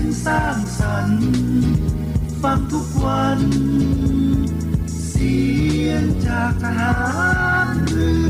งสร้างสรรค์ฟังทุกวัน เสียงจากทหารเรือ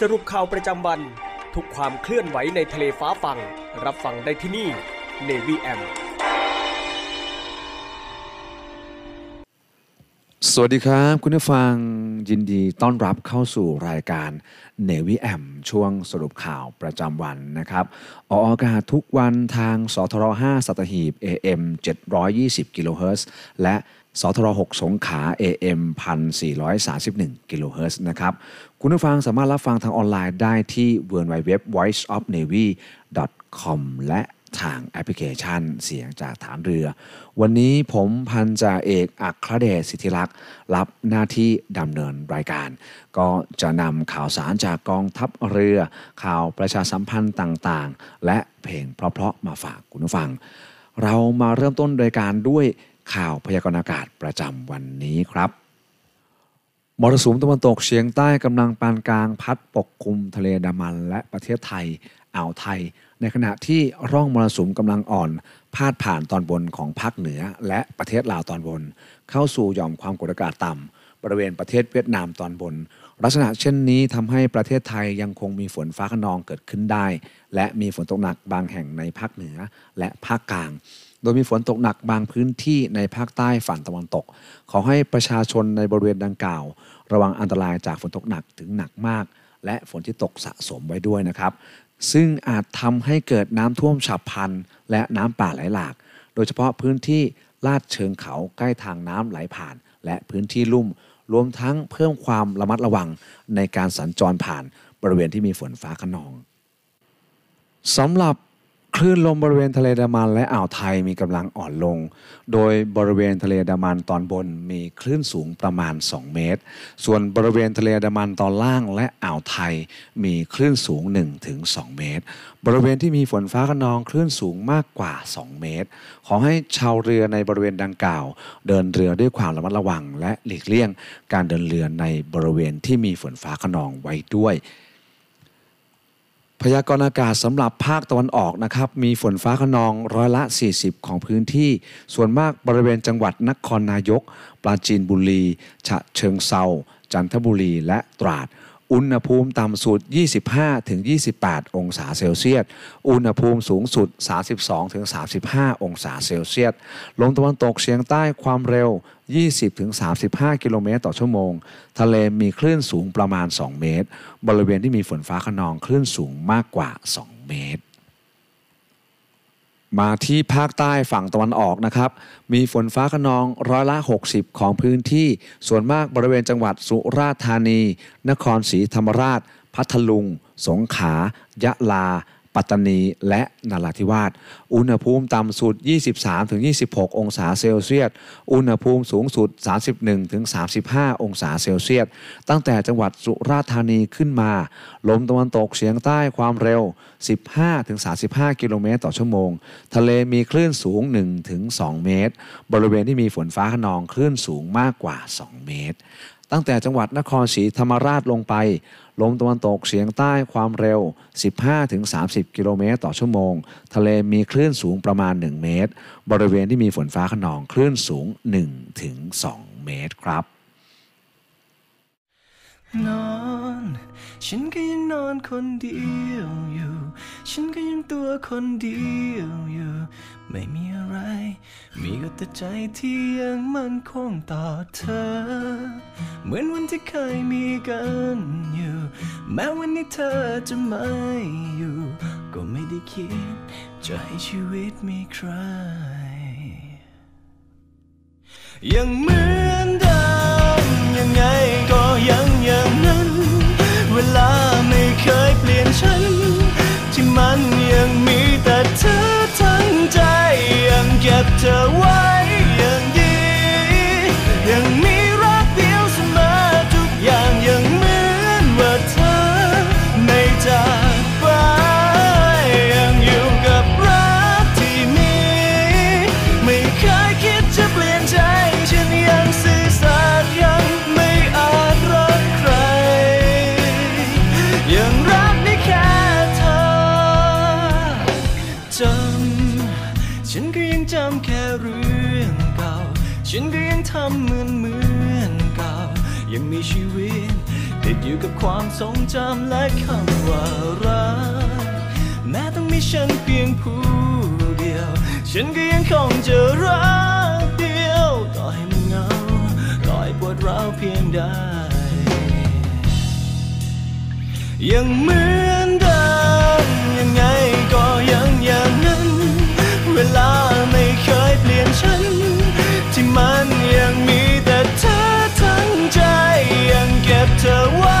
สรุปข่าวประจำวัน ทุกความเคลื่อนไหวในทะเลฟ้าฟัง รับฟังได้ที่นี่ Navy M สวัสดีครับ คุณผู้ฟังยินดีต้อนรับเข้าสู่รายการ Navy AM ช่วงสรุปข่าวประจำวันนะครับ ออกอากาศทุกวันทางสทร5สัตหีบ AM 720กิโลเฮิรตซ์และ สทร6สงขลา AM 1431กิโลเฮิรตซ์นะครับ คุณผู้ฟังสามารถรับฟังทางออนไลน์ได้ที่ www voiceofnavy com และทางแอปพลิเคชันเสียงจากทหารเรือ วันนี้ผมพันจ่าเอกอัครเดชสิทธิลักษ์ รับหน้าที่ดำเนินรายการ ก็จะนำข่าวสารจากกองทัพเรือ ข่าวประชาสัมพันธ์ต่างๆ และเพลงเพราะๆมาฝากคุณผู้ฟัง เรามาเริ่มต้นโดยการด้วย ข่าวพยากรณ์อากาศประจำวันนี้ครับมรสุมตะวันตกเฉียงใต้กำลังปานกลางพัดปกคลุมทะเลดามันและประเทศไทยอ่าวไทย ในขณะที่ร่องมรสุมกำลังอ่อน พาดผ่านตอนบนของภาคเหนือ และประเทศลาวตอนบน เข้าสู่หย่อมความกดอากาศต่ำบริเวณประเทศเวียดนามตอนบน ลักษณะเช่นนี้ทำให้ประเทศไทยยังคงมีฝนฟ้าขนองเกิดขึ้นได้ และมีฝนตกหนักบางแห่งในภาคเหนือและภาคกลาง โดยมีฝนตกหนักบางพื้นที่ในภาคใต้ฝั่งตะวันตก ขอให้ประชาชนในบริเวณดังกล่าว ระวังอันตรายจากฝนตกหนักถึงหนักมาก และฝนที่ตกสะสมไว้ด้วยนะครับ ซึ่งอาจทำให้เกิดน้ำท่วมฉับพลัน และน้ำป่าไหลหลาก โดยเฉพาะพื้นที่ลาดเชิงเขาใกล้ทางน้ำไหลผ่าน และพื้นที่ลุ่ม รวมทั้งเพิ่มความระมัดระวังในการสัญจรผ่านบริเวณที่มีฝนฟ้าขนองสำหรับ คลื่นลมบริเวณทะเลดามันและอ่าวไทยมีกำลังอ่อนลง โดยบริเวณทะเลดามันตอนบนมีคลื่นสูงประมาณ 2 เมตร ส่วนบริเวณทะเลดามันตอนล่างและอ่าวไทยมีคลื่นสูง 1-2 เมตร บริเวณที่มีฝนฟ้าขนองคลื่นสูงมากกว่า 2 เมตร ขอให้ชาวเรือในบริเวณดังกล่าว เดินเรือด้วยความระมัดระวัง และหลีกเลี่ยง การเดินเรือในบริเวณที่มีฝนฟ้าขนองไว้ด้วย พยากรณ์อากาศสำหรับภาคตะวันออกนะครับ มีฝนฟ้าขนองร้อยละ 40 ของพื้นที่ ส่วนมากบริเวณจังหวัดนครนายก ปราจีนบุรี ฉะเชิงเซาจันทบุรีและตราด อุณหภูมิต่ำสุด 25-28 องศาเซลเซียส อุณหภูมิสูงสุด 32-35 องศาเซลเซียส ลมตะวันตกเฉียงใต้ความเร็ว 20-35 กิโลเมตรต่อชั่วโมง ทะเลมีคลื่นสูงประมาณ 2 เมตร บริเวณที่มีฝนฟ้าขนองคลื่นสูงมากกว่า 2 เมตร มาที่ภาคใต้ฝั่งตะวันออกนะครับ มีฝนฟ้าขนองร้อยละ 60 ของพื้นที่ ส่วนมากบริเวณจังหวัดสุราษฎร์ธานี นครศรีธรรมราช พัทลุง สงขลายะลา ปัตตานีและนราธิวาส อุณหภูมิต่ำสุด 23-26 องศาเซลเซียส อุณหภูมิสูงสุด 31-35 องศาเซลเซียส ตั้งแต่จังหวัดสุราษฎร์ธานีขึ้นมา ลมตะวันตกเฉียงใต้ความเร็ว 15-35 กิโลเมตรต่อชั่วโมง ทะเลมีคลื่นสูง 1-2 เมตร บริเวณที่มีฝนฟ้าขนองคลื่นสูงมากกว่า 2 เมตร ตั้งแต่จังหวัดนครศรีธรรมราชลงไป ลมตะวันตกเฉียงใต้ความเร็ว 15-30 กิโลเมตรต่อชั่วโมง ทะเลมีคลื่นสูงประมาณ 1 เมตร บริเวณที่มีฝนฟ้าขนองคลื่นสูง 1-2 เมตรครับ นอน ฉันก็ยังนอนคนเดียวอยู่ ฉันก็ยังตัวคนเดียวอยู่ ไม่มีอะไร มีก็แต่ใจที่ยังมั่นคงต่อเธอ เหมือนวันที่เคยมีกันอยู่ แม้วันนี้เธอจะไม่อยู่ ก็ไม่ได้คิด จะให้ชีวิตมีใคร ยังเหมือน เความทรงจำและคำว่ารักแม้ต้องมีฉันเพียงผู้เดียว ฉันก็ยังคงจะรักเดียว ต่อให้มันเหงาต่อให้ปวดร้าวเพียงใดยังเหมือนเดิมยังไงก็ยังอย่างนั้น เวลาไม่เคยเปลี่ยนฉัน ที่มันยังมีแต่เธอทั้งใจยังเก็บเธอไว้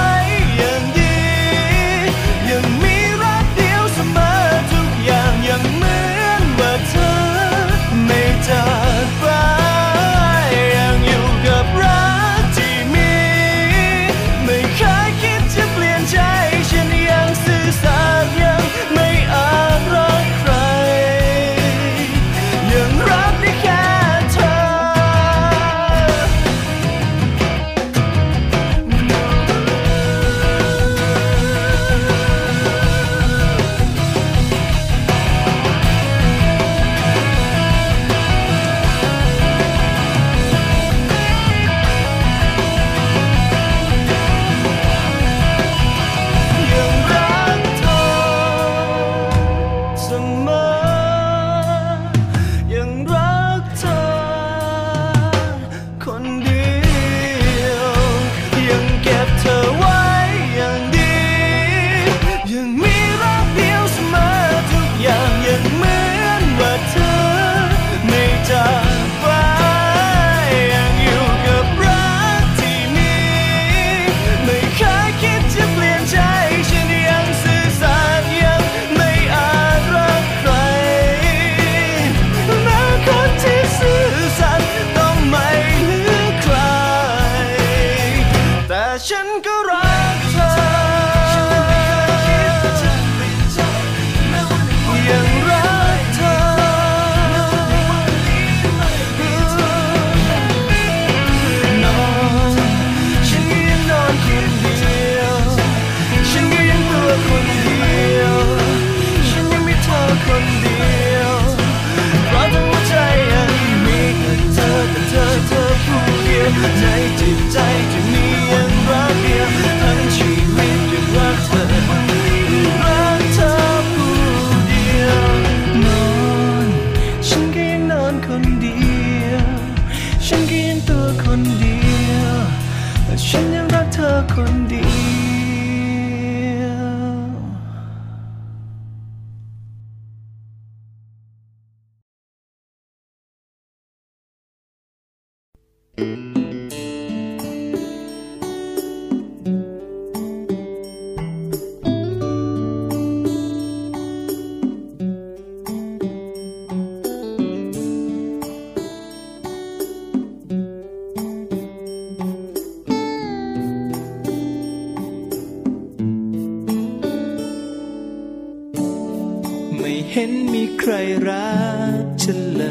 ห็นมีใครรักฉันเล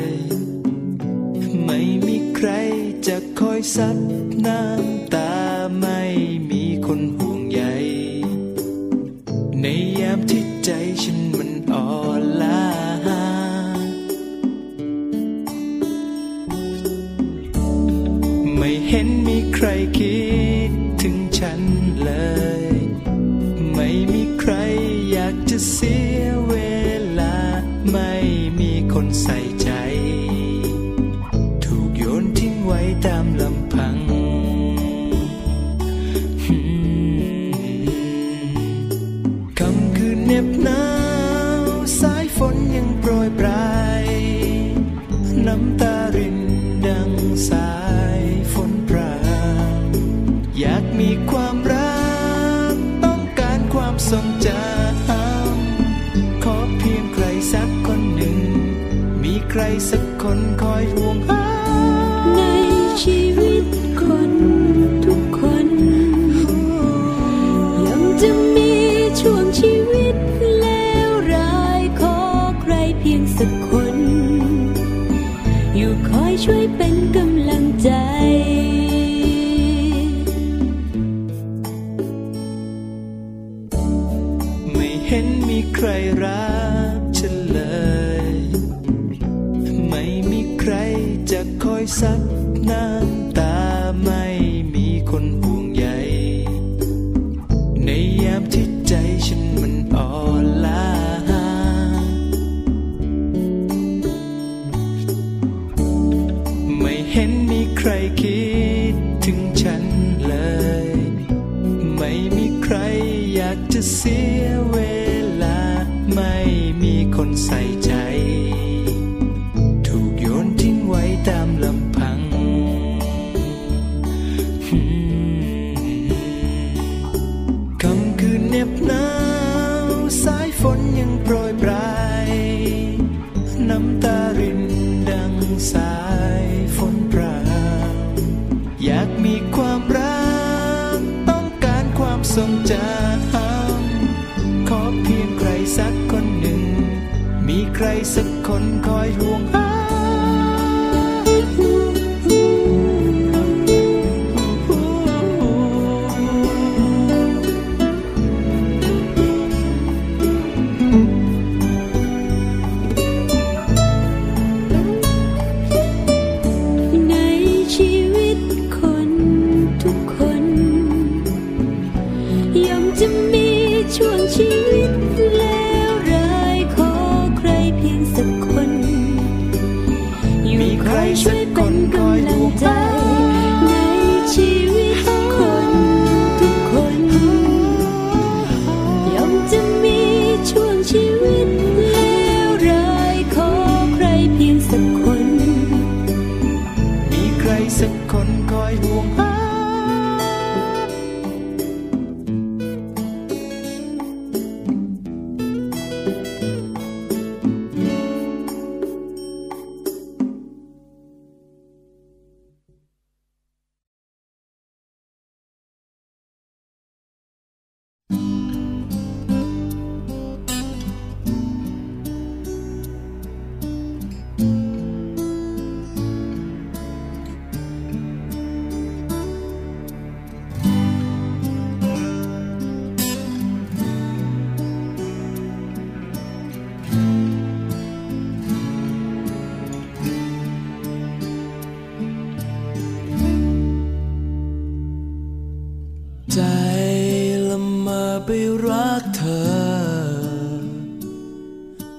ย ไม่มีใครจะคอยซับน้ำ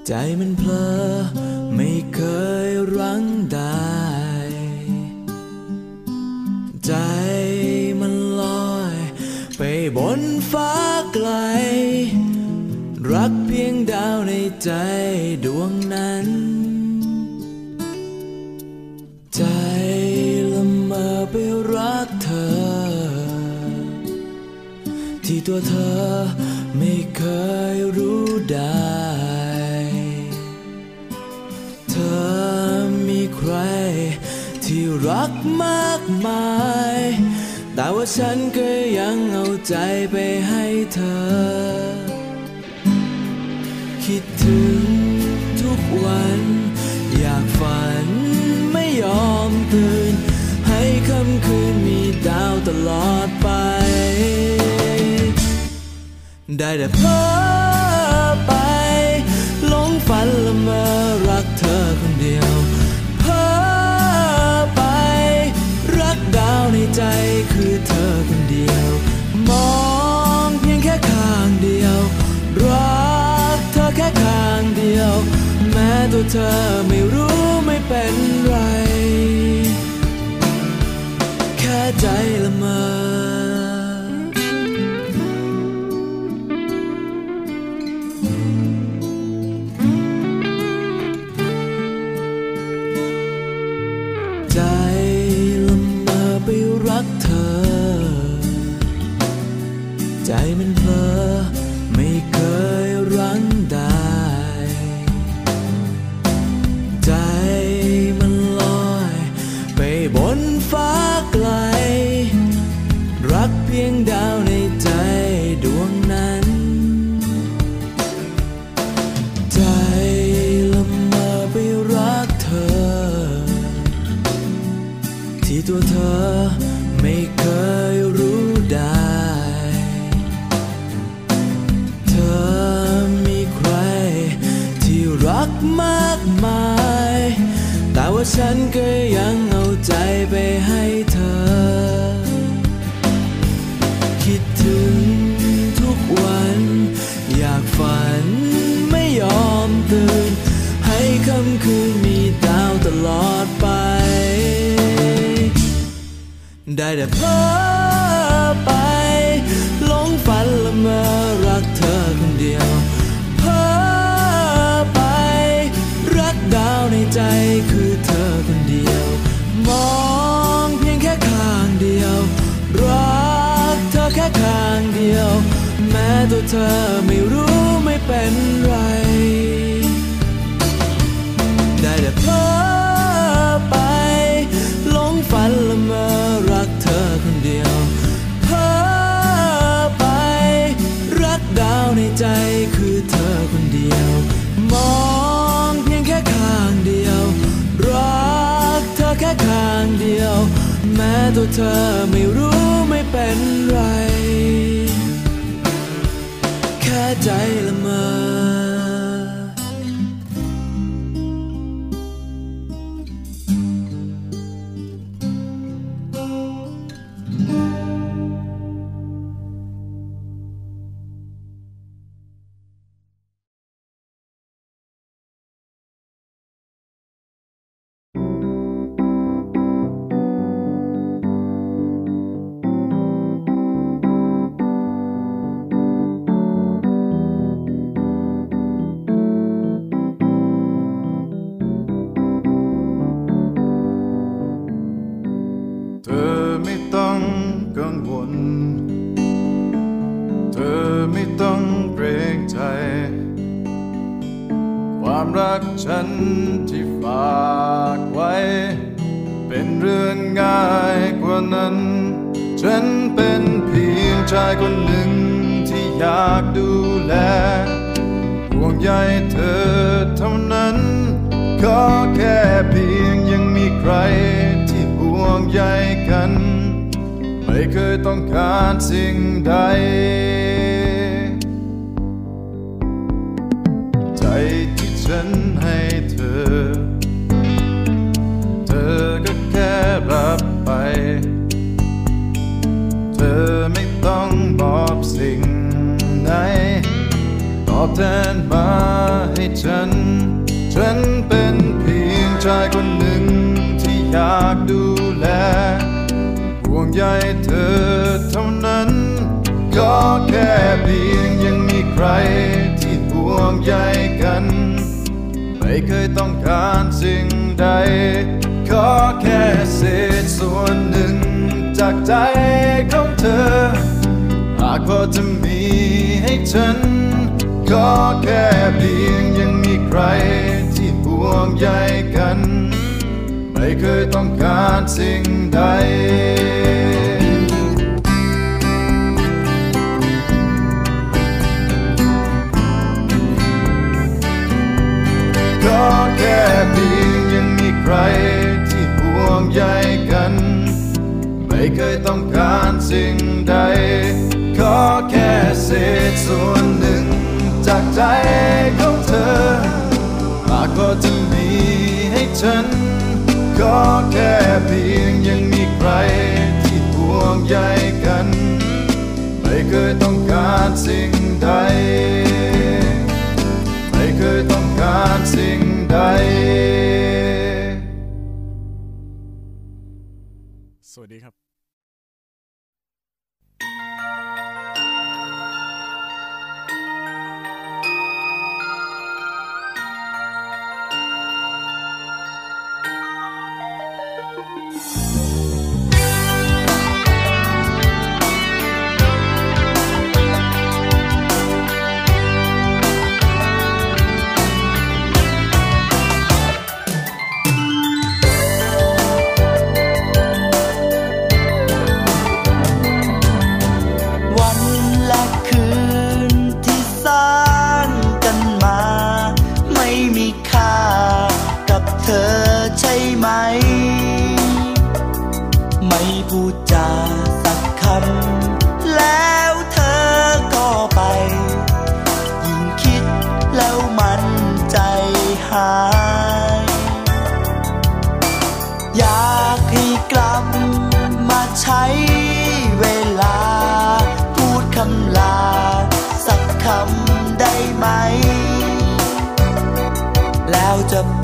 ใจมันเพลอไม่เคยรั้งได้ ใจมันลอย ไปบนฟ้าไกล รักเพียงดาวในใจดวงนั้น ใจละเมอไปรักเธอ ที่ตัวเธอ มากมาย แต่ว่าฉันก็ยังเอาใจไปให้เธอ คิดถึงทุกวัน อยากฝันไม่ยอมตื่น ให้ค่ำคืนมีดาวตลอดไป ได้แต่เพ้อ เธอไม่รู้ไม่เป็นไร แค่ใจละเมอ ได้แต่เพ้อไปหลงฝันละเมอรักเธอคนเดียวเพ้อไป รักดาวในใจคือเธอคนเดียว มองเพียงแค่ข้างเดียว รักเธอแค่ข้างเดียว แม้ตัวเธอไม่รู้ไม่เป็นไร ได้แต่เพ้อ มองเพียงแค่ข้างเดียว รักเธอแค่ข้างเดียว แม้ตัวเธอไม่รู้ไม่เป็นไร แค่ใจละเมอ ไม่เคยต้องการสิ่งใด ขอแค่เศษส่วนหนึ่ง จากใจของเธอ หากพอจะมีให้ฉันก็แค่เพียงยังมีใครที่ห่วงใยกัน ไม่เคยต้องการสิ่งใด ใครที่ห่วงใยกัน ไม่เคยต้องการสิ่งใด ขอแค่เศษส่วนหนึ่ง จากใจของเธอ มากก็จะมีให้ฉัน ขอแค่เพียงยังมีใครที่ห่วงใยกัน ไม่เคยต้องการสิ่งใด ไม่เคยต้องการสิ่งใด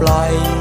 ปล่อย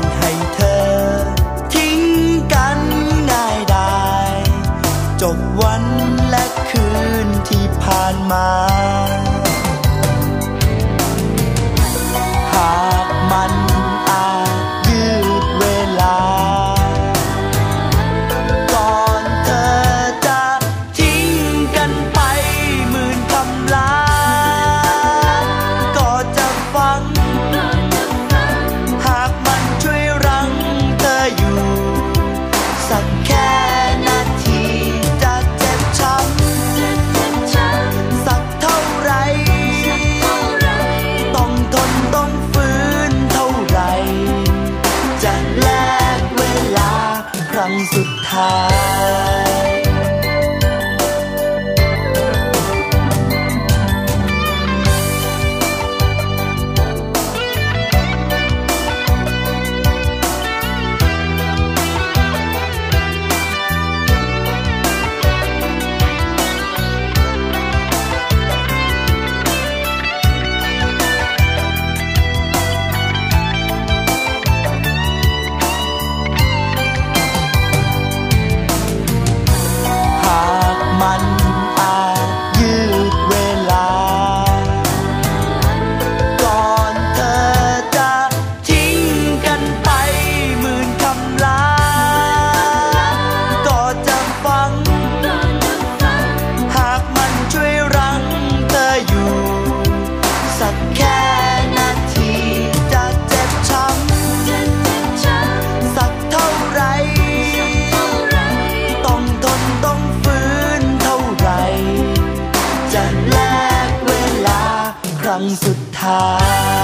high.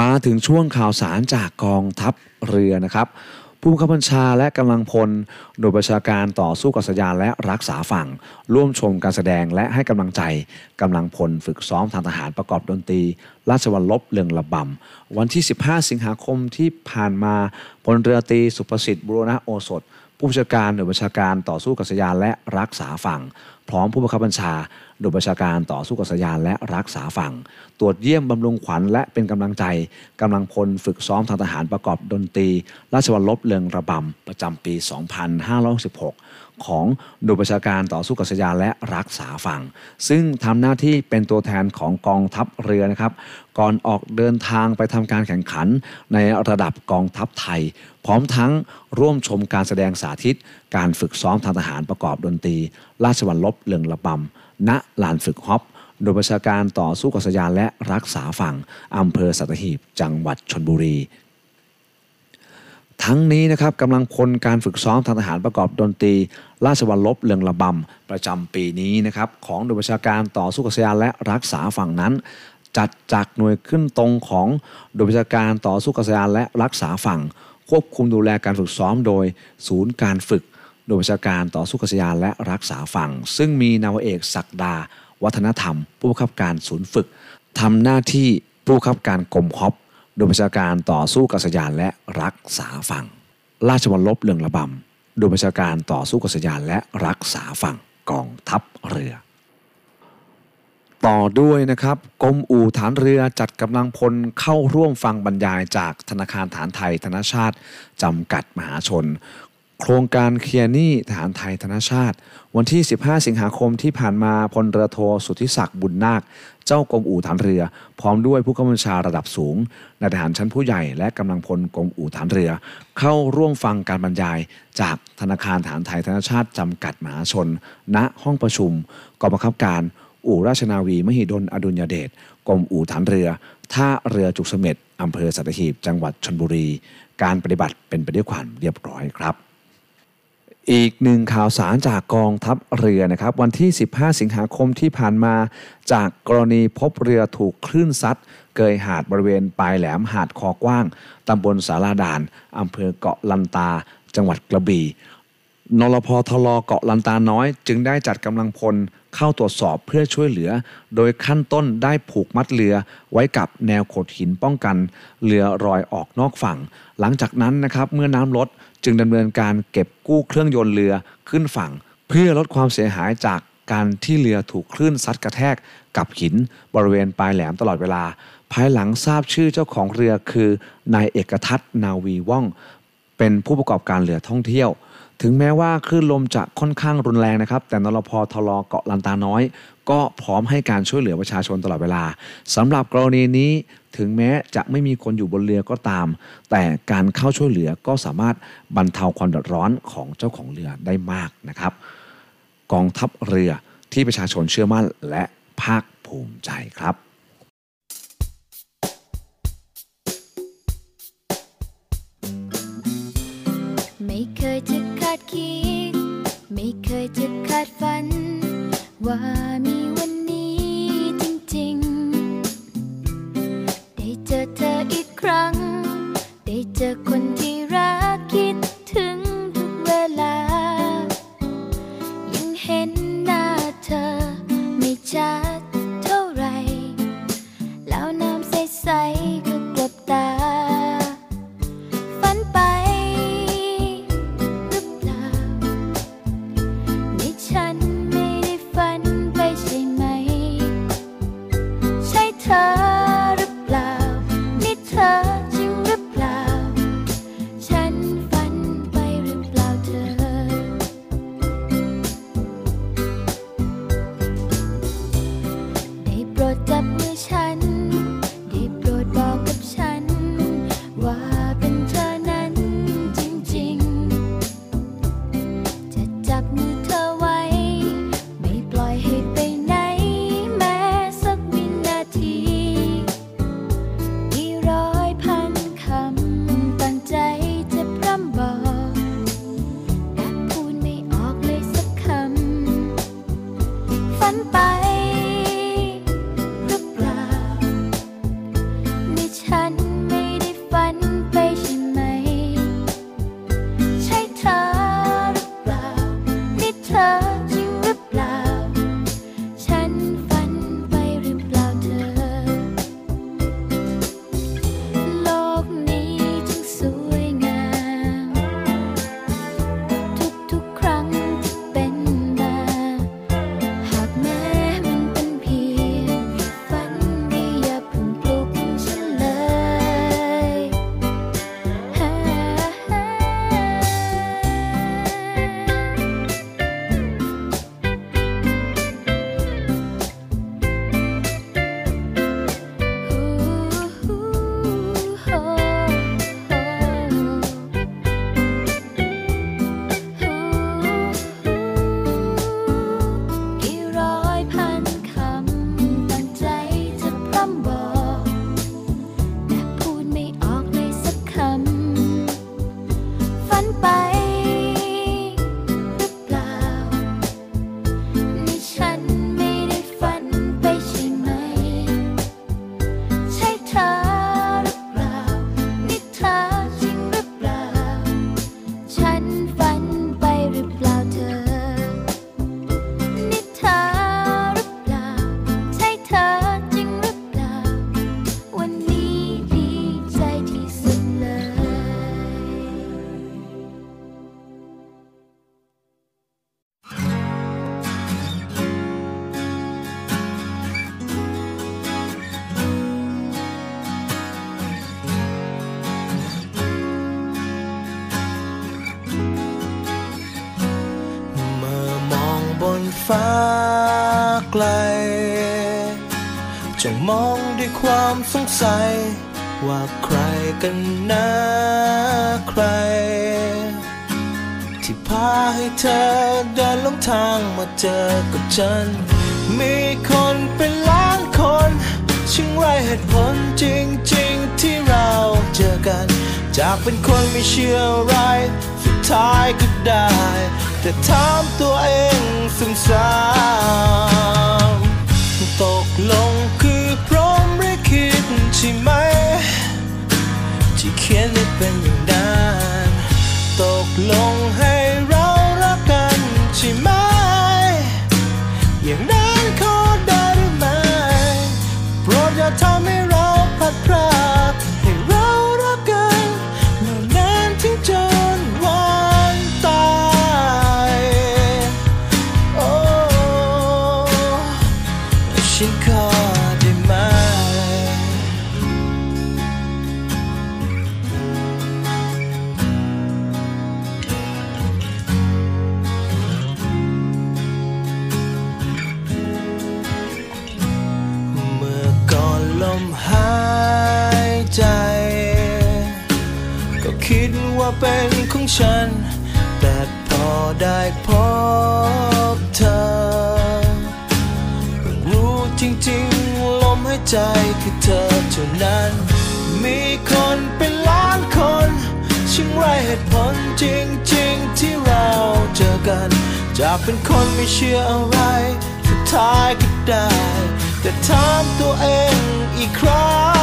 มาถึงช่วงข่าวสารจากกองทัพเรือนะครับผู้บังคับบัญชาและกำลังพลโดยประชาการต่อสู้กับสยาญและรักษาฝั่ง ร่วมชมการแสดงและให้กำลังใจกำลังพลฝึกซ้อมทางทหารประกอบดนตรี ราชวัลลบเรืองระบำ วันที่ 15 สิงหาคมที่ผ่านมาพลเรือตรีสุประสิทธิ์บุรณะโอสถ ผู้บัญชาการหน่วยประชาการต่อสู้กับสยาญและรักษาฝั่ง พร้อมผู้บังคับบัญชา โดยประชาการต่อสู้กับสยานและรักษาฝั่ง ตรวจเยี่ยมบำรุงขวัญและเป็นกำลังใจกำลังพลฝึกซ้อมทางทหารประกอบดนตรี ราชวัลลบเรืองระบำประจำปี 2516ของโดยประชาการต่อสู้กับสยานและรักษาฝั่ง ซึ่งทำหน้าที่เป็นตัวแทนของกองทัพเรือนะครับ ก่อนออกเดินทางไปทำการแข่งขันในระดับกองทัพไทย พร้อมทั้งร่วมชมการแสดงสาธิต การฝึกซ้อมทางทหารประกอบดนตรี ราชวัลลบเรืองระบำ ณลานฝึกฮอปโดยประชาการต่อสู้กับสยานและรักษาฝั่งอำเภอสัตหีบ จังหวัดชนบุรี ทั้งนี้นะครับกำลังพลการฝึกซ้อมทางทหารประกอบดนตรี ราชวัลลบเรืองระบำประจำปีนี้นะครับของโดยประชาการต่อสู้กับสยานและรักษาฝั่งนั้น จัดจากหน่วยขึ้นตรงของโดยประชาการต่อสู้กับสยานและรักษาฝั่งควบคุมดูแลการฝึกซ้อมโดยศูนย์การฝึก โดยประชาการต่อสู้กับสยานและรักษาฝั่ง ซึ่งมีนาวาเอกศักดา วัฒนธรรม ผู้บังคับการศูนย์ฝึกทำหน้าที่ผู้บังคับการกรมฮอปโดยประชาการต่อสู้กับสยานและรักษาฝั่ง ราชวัลลบเรืองระบำโดยประชาการต่อสู้กับสยานและรักษาฝั่งกองทัพเรือ ต่อด้วยนะครับกรมอู่ฐานเรือจัดกำลังพลเข้าร่วมฟังบรรยายจากธนาคารฐานไทยธนชาติจำกัดมหาชน โครงการเคลียร์หนี้ฐานไทยธนชาติ วันที่ 15 สิงหาคมที่ผ่านมาพลเรือโทสุทธิศักดิ์บุญนาค เจ้ากรมอู่ฐานเรือ พร้อมด้วยผู้กำกับชาระดับสูงนายทหารชั้นผู้ใหญ่และกำลังพลกรมอู่ฐานเรือ เข้าร่วมฟังการบรรยาย จากธนาคารฐานไทยธนชาติจำกัดมหาชน ณห้องประชุมกองบังคับการอู่ราชนาวีมหิดลอดุลยเดชกรมอู่ฐานเรือท่าเรือจุกเสม็ดอำเภอสัตหีบจังหวัดชนบุรี การปฏิบัติเป็นไปด้วยความเรียบร้อยครับ อีกหนึ่งข่าวสารจากกองทัพเรือนะครับวันที่ 15 สิงหาคมที่ผ่านมา จากกรณีพบเรือถูกคลื่นซัด เกยหาดบริเวณปลายแหลมหาดคอกว้างตำบลสาราด่านอำเภอเกาะลันตา จังหวัดกระบี่นรพทลเกาะลันตาน้อย จึงได้จัดกำลังพลเข้าตรวจสอบเพื่อช่วยเหลือ โดยขั้นต้นได้ผูกมัดเรือไว้กับแนวโขดหินป้องกัน เรือรอยออกนอกฝั่ง หลังจากนั้นนะครับเมื่อน้ำลด จึงดำเนินการเก็บกู้เครื่องยนต์เรือขึ้นฝั่ง เพื่อลดความเสียหายจากการที่เรือถูกคลื่นซัดกระแทกกับหินบริเวณปลายแหลมตลอดเวลา ภายหลังทราบชื่อเจ้าของเรือคือนายเอกทัศนาวีว่อง เป็นผู้ประกอบการเรือท่องเที่ยว ถึงแม้ว่าคลื่นลมจะค่อนข้างรุนแรงนะครับ แต่นรพทลเกาะลันตาน้อย ก็พร้อมให้การช่วยเหลือประชาชนตลอดเวลาสำหรับกรณีนี้ ถึงแม้จะไม่มีคนอยู่บนเรือก็ตาม แต่การเข้าช่วยเหลือก็สามารถบรรเทาความเดือดร้อนของเจ้าของเรือได้มากนะครับ กองทัพเรือที่ประชาชนเชื่อมั่นและภาคภูมิใจครับไม่เคยจะคาดคิด ไม่เคยจะคาดฝัน ว่า จอคน มองด้วยความสงสัย ว่าใครกันนะใคร ที่พาให้เธอเดินลงทางมาเจอกับฉัน มีคนเป็นล้านคนช่างไรเหตุผลจริงๆที่เราเจอกัน จากเป็นคนไม่เชื่ออะไร สุดท้ายก็ได้ แต่ถามตัวเองซ้ำๆตกลง คิดใช่ไหม ที่เขียนได้เป็นอย่างนั้นตกลงให้เรารักกันใช่ไหม อย่างนั้นขอได้หรือไม่ โปรดอย่าทำให้เราพัดพลาด ก็คิดว่าเป็นของฉัน แต่พอได้พบเธอ รู้จริงๆลมหายใจคือเธอเท่านั้น มีคนเป็นล้านคนช่างไรเหตุผลจริงๆที่เราเจอกันจากเป็นคนไม่เชื่ออะไรสุดท้ายก็ได้ แต่ถามตัวเองอีกครั้ง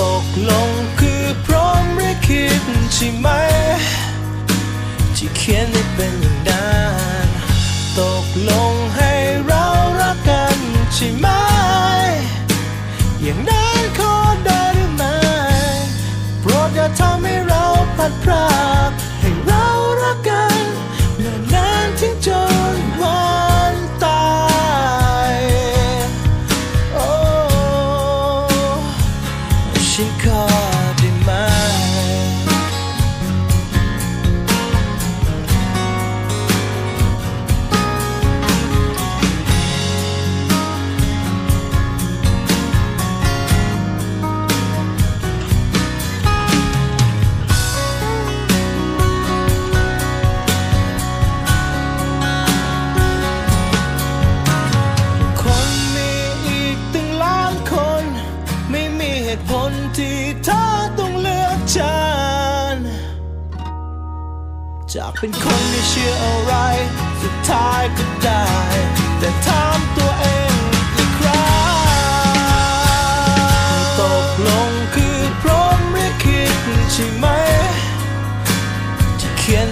ตกลงคือ พร้อมหรือคิดใช่ไหม ที่เขียนได้เป็นอย่างนั้นตกลงให้เรารักกันใช่ไหม อย่างนั้นขอได้หรือไม่โปรดอย่าทำให้เราพัดพรากให้เรารักกันเมื่อนานถึงจนวันตายากเป็นคนที่เชื่ออะไร สุดท้ายก็ได้ แต่ถามตัวเองอีกครั้งตกลงคือพร้อมหรือคิดใช่ไหม ที่เขียน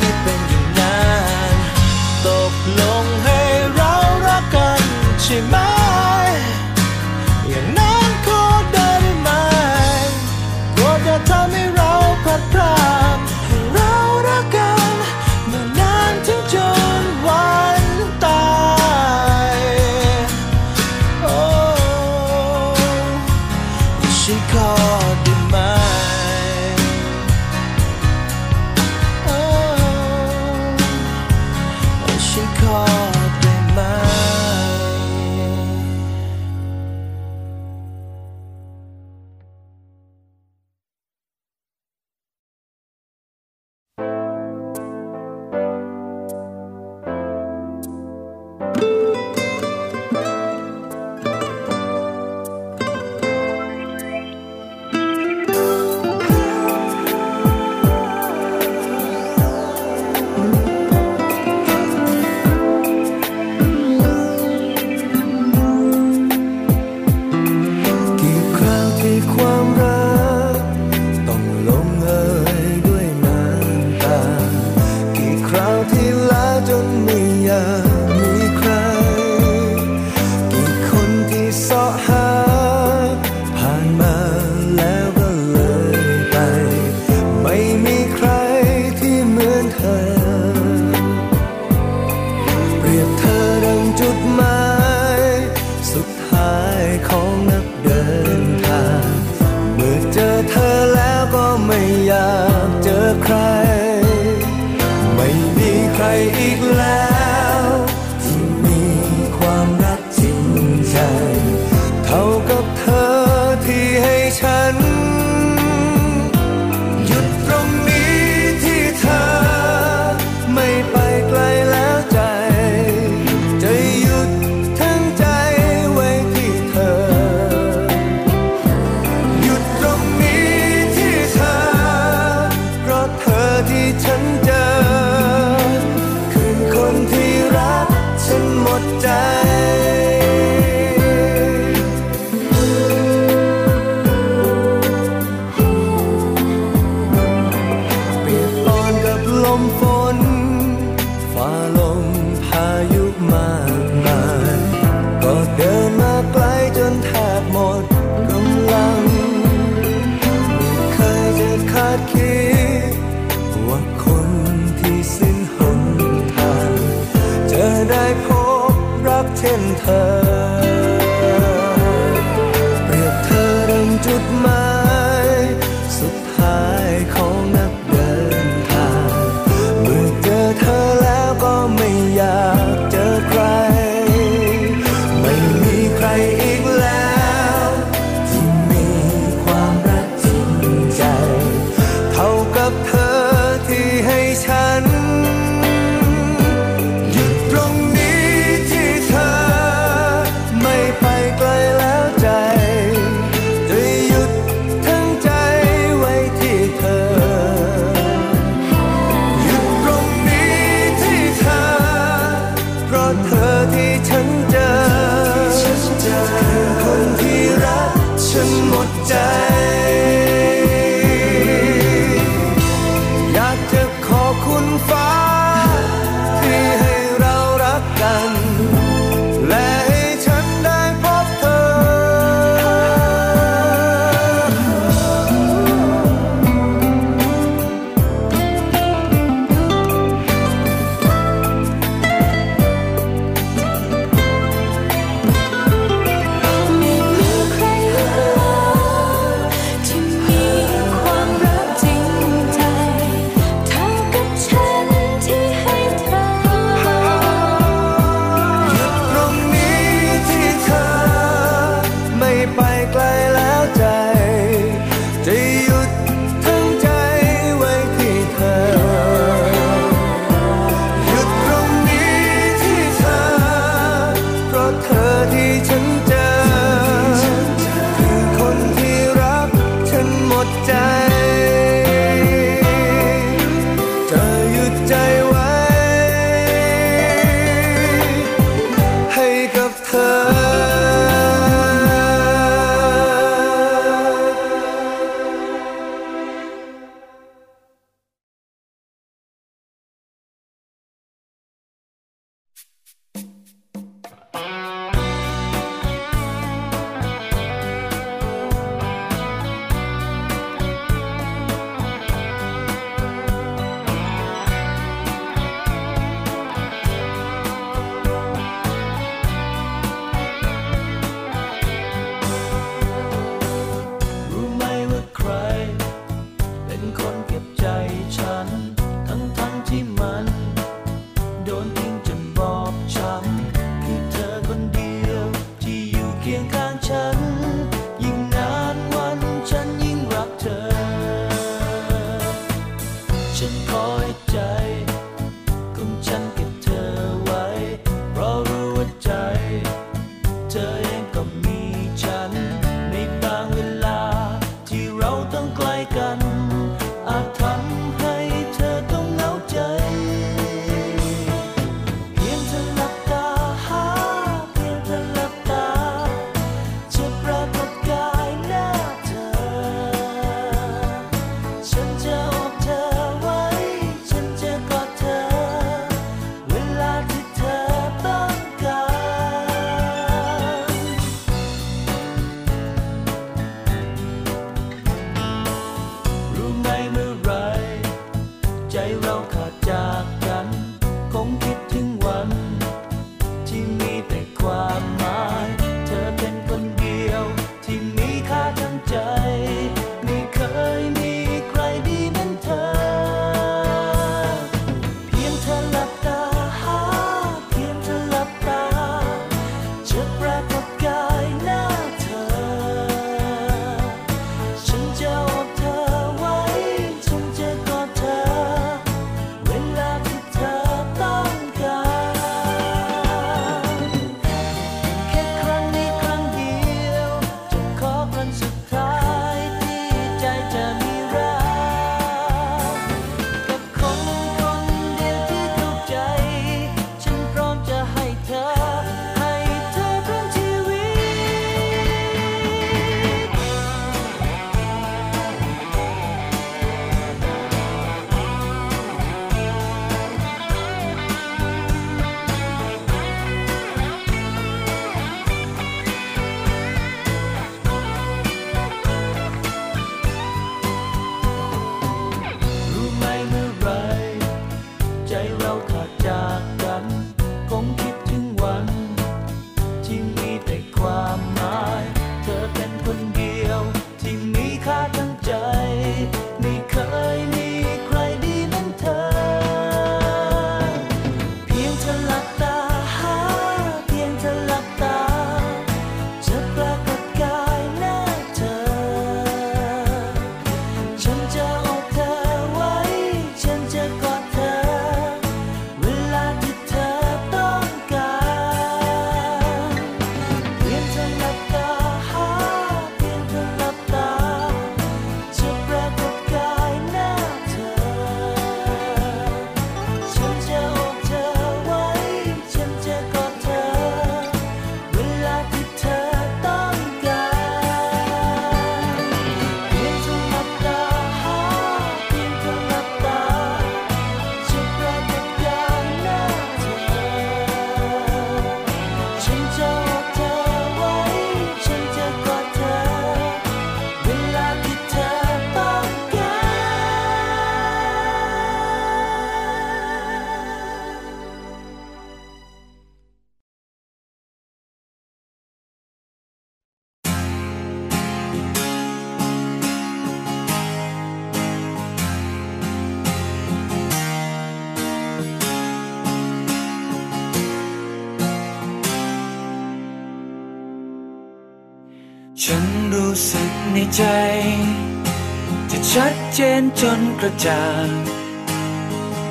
เจนจนกระจ่าง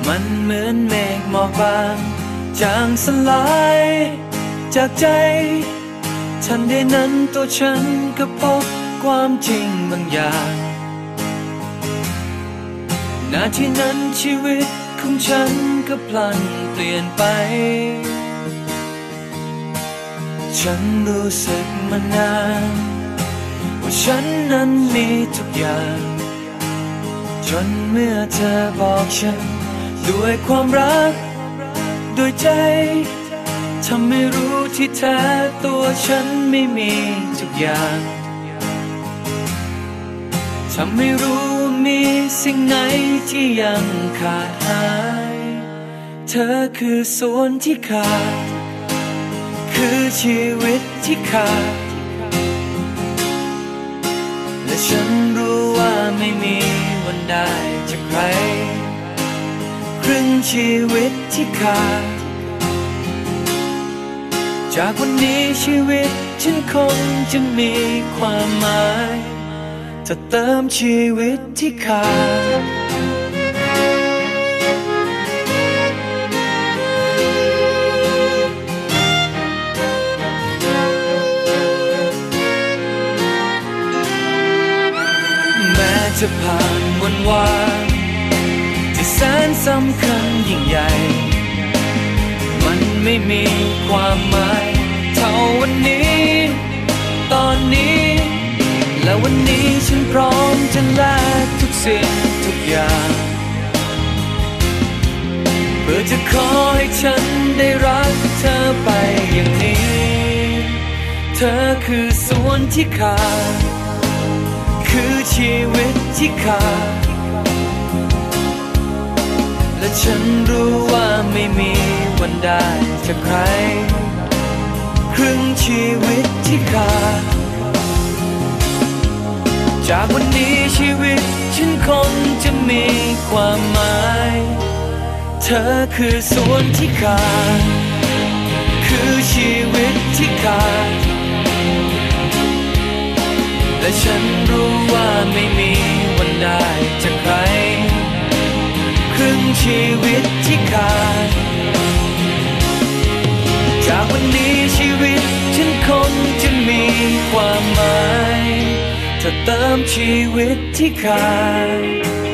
มันเหมือนเมฆหมอกบางจางสลาย จากใจ ทันใดนั้นตัวฉันก็พบความจริงบางอย่างนาทีนั้นชีวิตของฉันก็พลันเปลี่ยนไป ฉันรู้สึกมานานว่าฉันนั้นมีทุกอย่าง จนเมื่อเธอบอกฉัน ด้วยความรัก ด้วยใจทำให้รู้ที่แท้ตัวฉันไม่มีทุกอย่างทำให้รู้มีสิ่งไหนที่ยังขาดหาย เธอคือส่วนที่ขาด คือชีวิตที่ขาด และฉันรู้ว่าไม่มี ได้จากใคร ครึ่งชีวิตที่ขาด จากวันนี้ชีวิตฉันคงจะมีความหมายจะเติมชีวิตที่ขาดแม้จะผ่าน วันวานที่แสนสำคัญยิ่งใหญ่ มันไม่มีความหมาย เท่าวันนี้ ตอนนี้ และวันนี้ฉันพร้อมจะแลกทุกสิ่งทุกอย่าง เพื่อจะขอให้ฉันได้รักเธอไปอย่างนี้ เธอคือส่วนที่ขาดคือชีวิตที่ขาด ฉันรู้ว่าไม่มีวันได้จากใคร ครึ่งชีวิตที่ขาด จากวันนี้ชีวิตฉันคงจะมีความหมาย เธอคือส่วนที่ขาด คือชีวิตที่ขาด และฉันรู้ว่าไม่มี ชีวิตที่ขาด จากวันนี้ชีวิตฉันคงจะมีความหมาย ถ้าเติมชีวิตที่ขาด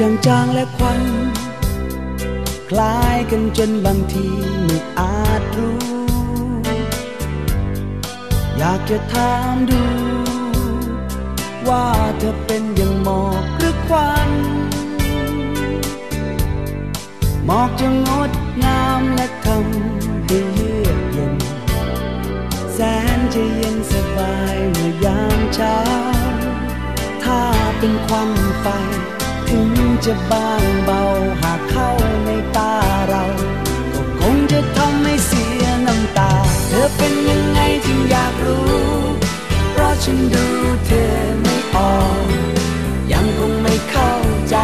จางๆและควัน คล้ายกันจนบางทีไม่อาจรู้ อยากจะถามดู ว่าเธอเป็นอย่างหมอกหรือควันหมอกจะงดงามและทำให้เยือกเย็น แสนจะเย็นสบายเมื่อยามเช้า ถ้าเป็นควันไฟ ถึงจะบางเบาหากเข้าในตาเรา ก็คงจะทำให้เสียน้ำตา เธอเป็นยังไงจึงอยากรู้ เพราะฉันดูเธอไม่ออกยังคงไม่เข้าใจ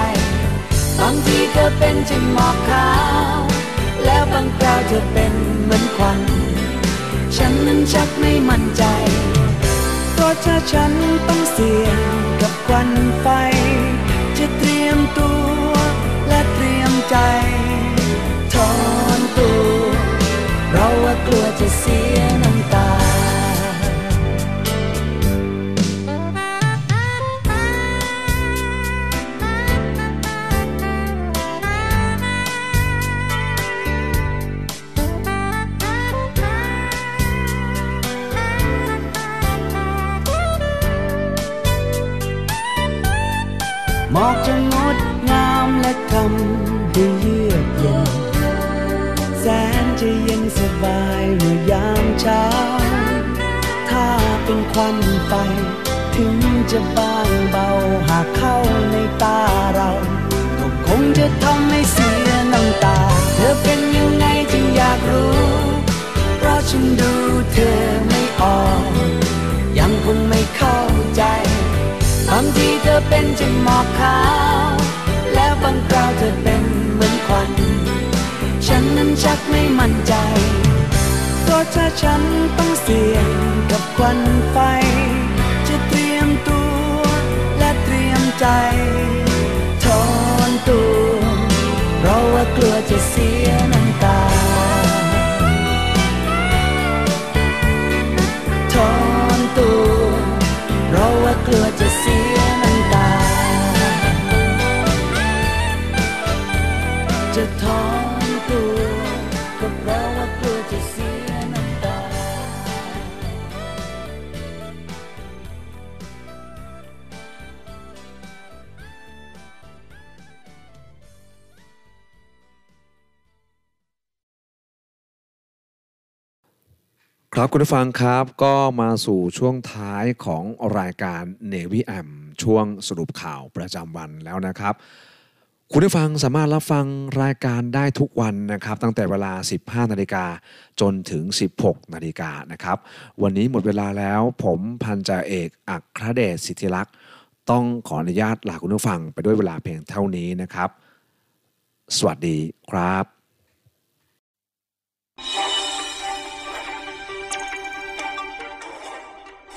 บางทีเธอเป็นเช่นหมอกขาว แล้วบางคราวเธอเป็นเหมือนควัน ฉันนั้นชักไม่มั่นใจ เพราะถ้าฉันต้องเสี่ยงกับควันไฟ จะเตรียมตัวและเตรียมใจถอนตัวเพราะว่ากลัวจะเสียน้ำ บายเมื่อยามเช้า ถ้าเป็นควันไฟ ถึงจะบางเบาหากเข้าในตาเรา ก็คงจะทำให้เสียน้ำตา เธอเป็นยังไงจึงอยากรู้ เพราะฉันดูเธอไม่ออก ยังคงไม่เข้าใจบางทีเธอเป็นเช่นหมอกขาว แล้วบางคราวเธอเป็นเหมือนควัน ฉันนั้นชักไม่มั่นใจ ถ้าฉันต้องเสี่ยงกับควันไฟ จะเตรียมตัวและเตรียมใจถอนตัว เพราะว่ากลัวจะเสีย ครับคุณผู้ฟังครับก็มาสู่ช่วงท้ายของรายการ Navy AM ช่วงสรุปข่าวประจำวันแล้วนะครับ คุณผู้ฟังสามารถรับฟังรายการได้ทุกวันนะครับ ตั้งแต่เวลา 15 นาฬิกาจนถึง 16 นาฬิกานะครับ วันนี้หมดเวลาแล้วผมพันจ่าเอกอัครเดชสิทธิลักษณ์ต้องขออนุญาตลาคุณผู้ฟังไปด้วยเวลาเพียงเท่านี้นะครับ สวัสดีครับ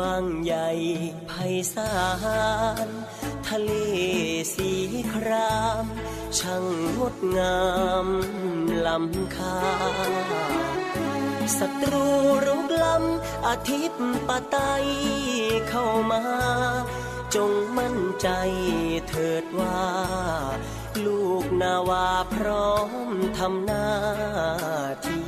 กว้างใหญ่ไพศาลทะเลสีคราม ช่างงดงามล้ำค่าศัตรูรุกล้ำอาทิตย์ปะไตเข้ามา จงมั่นใจเถิดว่า ลูกนาวาพร้อมทำหน้าที่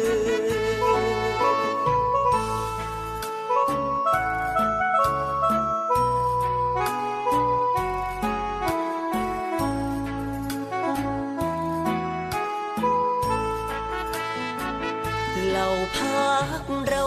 อ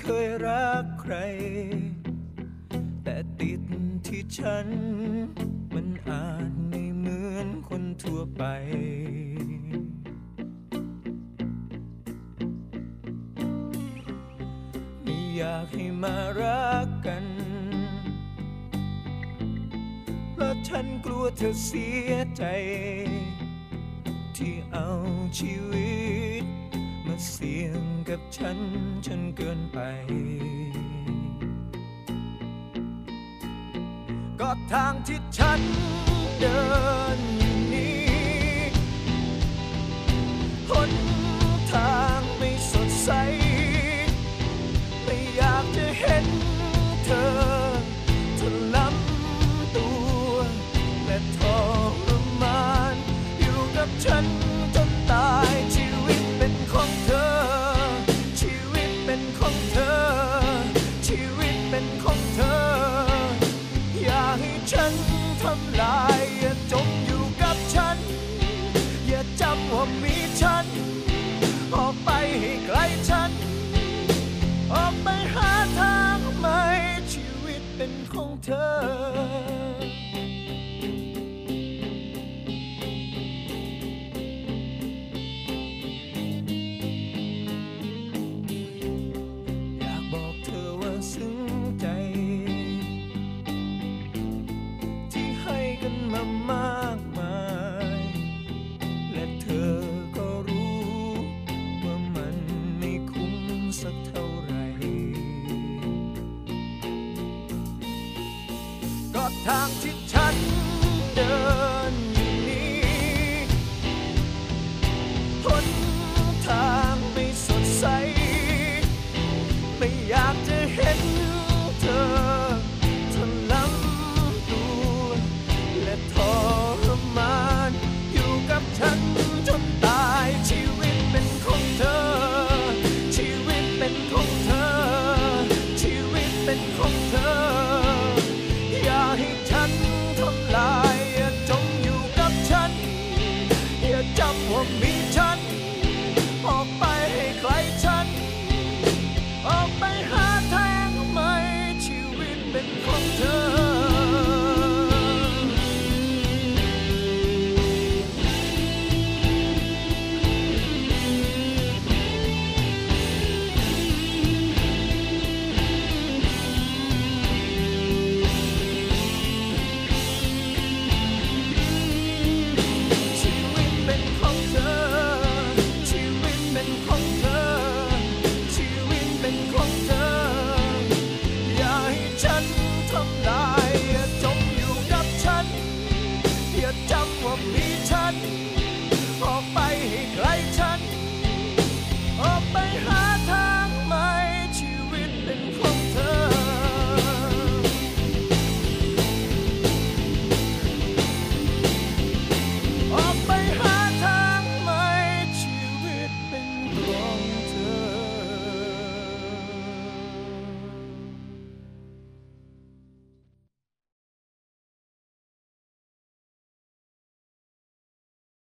เคยรักใคร แต่ติดที่ฉัน มันอาจไม่เหมือนคนทั่วไป ไม่อยากให้มารักกัน เพราะฉันกลัวเธอเสีย ก็ท